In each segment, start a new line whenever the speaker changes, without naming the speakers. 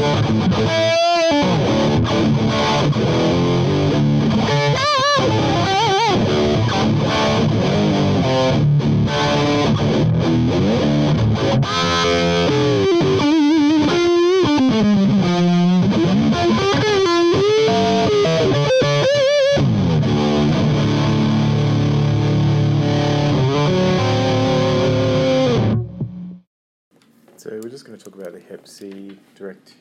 So we're just going to talk about the Hep C direct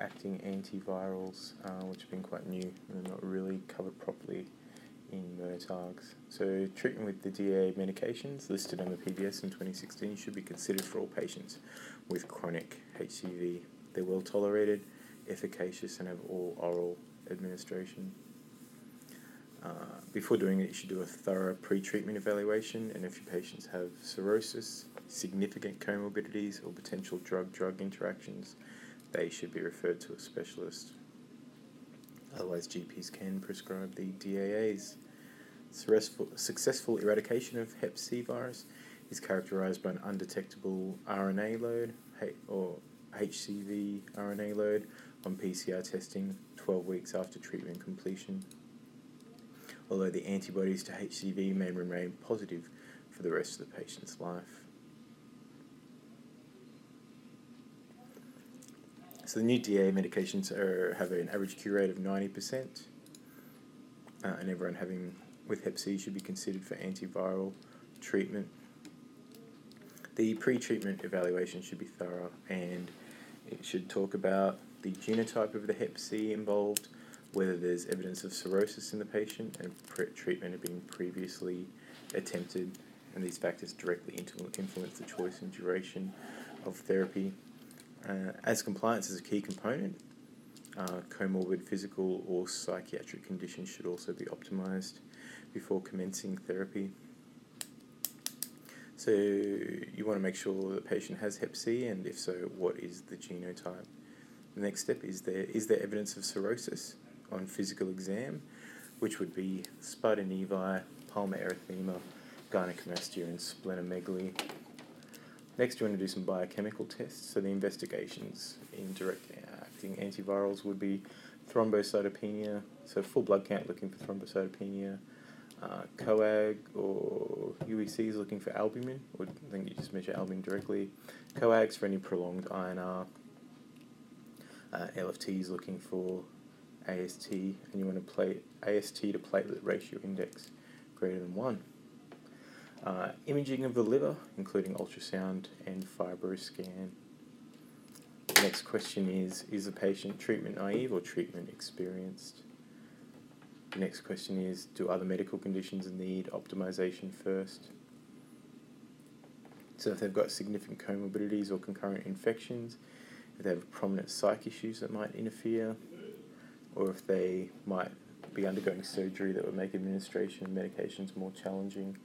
acting antivirals, uh, which have been quite new and are not really covered properly in Murtagh's. So treatment with the DA medications listed on the PBS in 2016 should be considered for all patients with chronic HCV. They're well tolerated, efficacious, and have all oral administration. Uh, before doing it, you should do a thorough pre-treatment evaluation, and if your patients have cirrhosis, significant comorbidities, or potential drug-drug interactions, they should be referred to a specialist. Otherwise, GPs can prescribe the DAAs. Successful, eradication of Hep C virus is characterized by an undetectable RNA load or HCV RNA load on PCR testing 12 weeks after treatment completion although the antibodies to HCV may remain positive for the rest of the patient's life. So the new DA medications are, have an average cure rate of 90%, uh, and everyone having with Hep C should be considered for antiviral treatment. The pre-treatment evaluation should be thorough, and it should talk about the genotype of the Hep C involved, whether there's evidence of cirrhosis in the patient and pre- treatment had been previously attempted, and these factors directly influence the choice and duration of therapy. Uh, as compliance is a key component, uh, comorbid physical or psychiatric conditions should also be optimized before commencing therapy. So you want to make sure the patient has Hep C, and if so, what is the genotype? The next step is there is there evidence of cirrhosis? on physical exam, which would be spider nevi, palmar erythema, gynecomastia, and splenomegaly. Next, you want to do some biochemical tests. So the investigations in direct acting antivirals would be thrombocytopenia, so full blood count looking for thrombocytopenia, uh, COAG or UEC is looking for albumin, or I think you just measure albumin directly. COAGs for any prolonged INR. Uh, LFT is looking for AST and you want to play AST to platelet ratio index greater than 1. Uh, imaging of the liver, including ultrasound and fibroscan. The next question is Is the patient treatment naive or treatment experienced? The next question is Do other medical conditions need optimization first? So, if they've got significant comorbidities or concurrent infections, if they have prominent psych issues that might interfere, or if they might be undergoing surgery that would make administration of medications more challenging.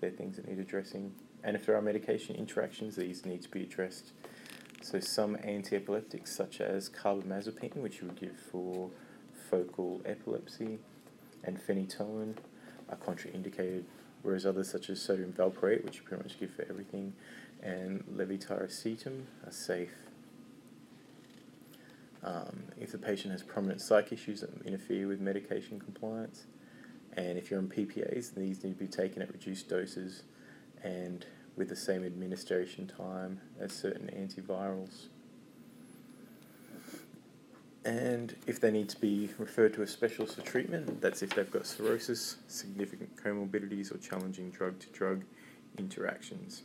They're things that need addressing. And if there are medication interactions, these need to be addressed. So some anti-epileptics, such as carbamazepine, which you would give for focal epilepsy, and phenytoin, are contraindicated, whereas others, such as sodium valproate, which you pretty much give for everything, and levetiracetam, are safe. Um, if the patient has prominent psych issues that interfere with medication compliance, and if you're on PPIs, these need to be taken at reduced doses and with the same administration time as certain antivirals. And if they need to be referred to a specialist for treatment, that's if they've got cirrhosis, significant comorbidities, or challenging drug to drug interactions.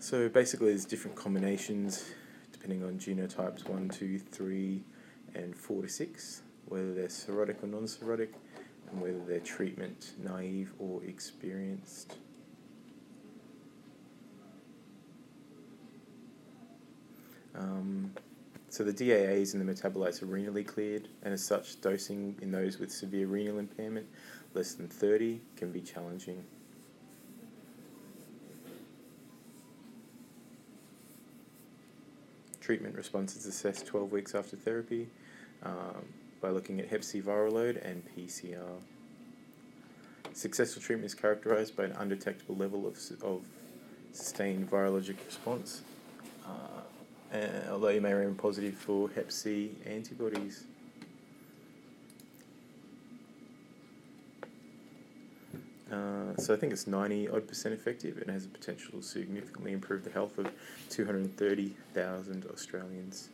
So basically, there's different combinations depending on genotypes 1, 2, 3, and 4 to 6, whether they're cirrhotic or non cirrhotic, and whether they're treatment naive or experienced. Um, so the DAAs and the metabolites are renally cleared, and as such, dosing in those with severe renal impairment, less than 30, can be challenging. treatment response is assessed 12 weeks after therapy um, by looking at hep C viral load and PCR. Successful treatment is characterized by an undetectable level of, of sustained virologic response. Uh, although you may remain positive for Hep C antibodies. Uh, so I think it's 90 odd percent effective and has the potential to significantly improve the health of 230,000 Australians.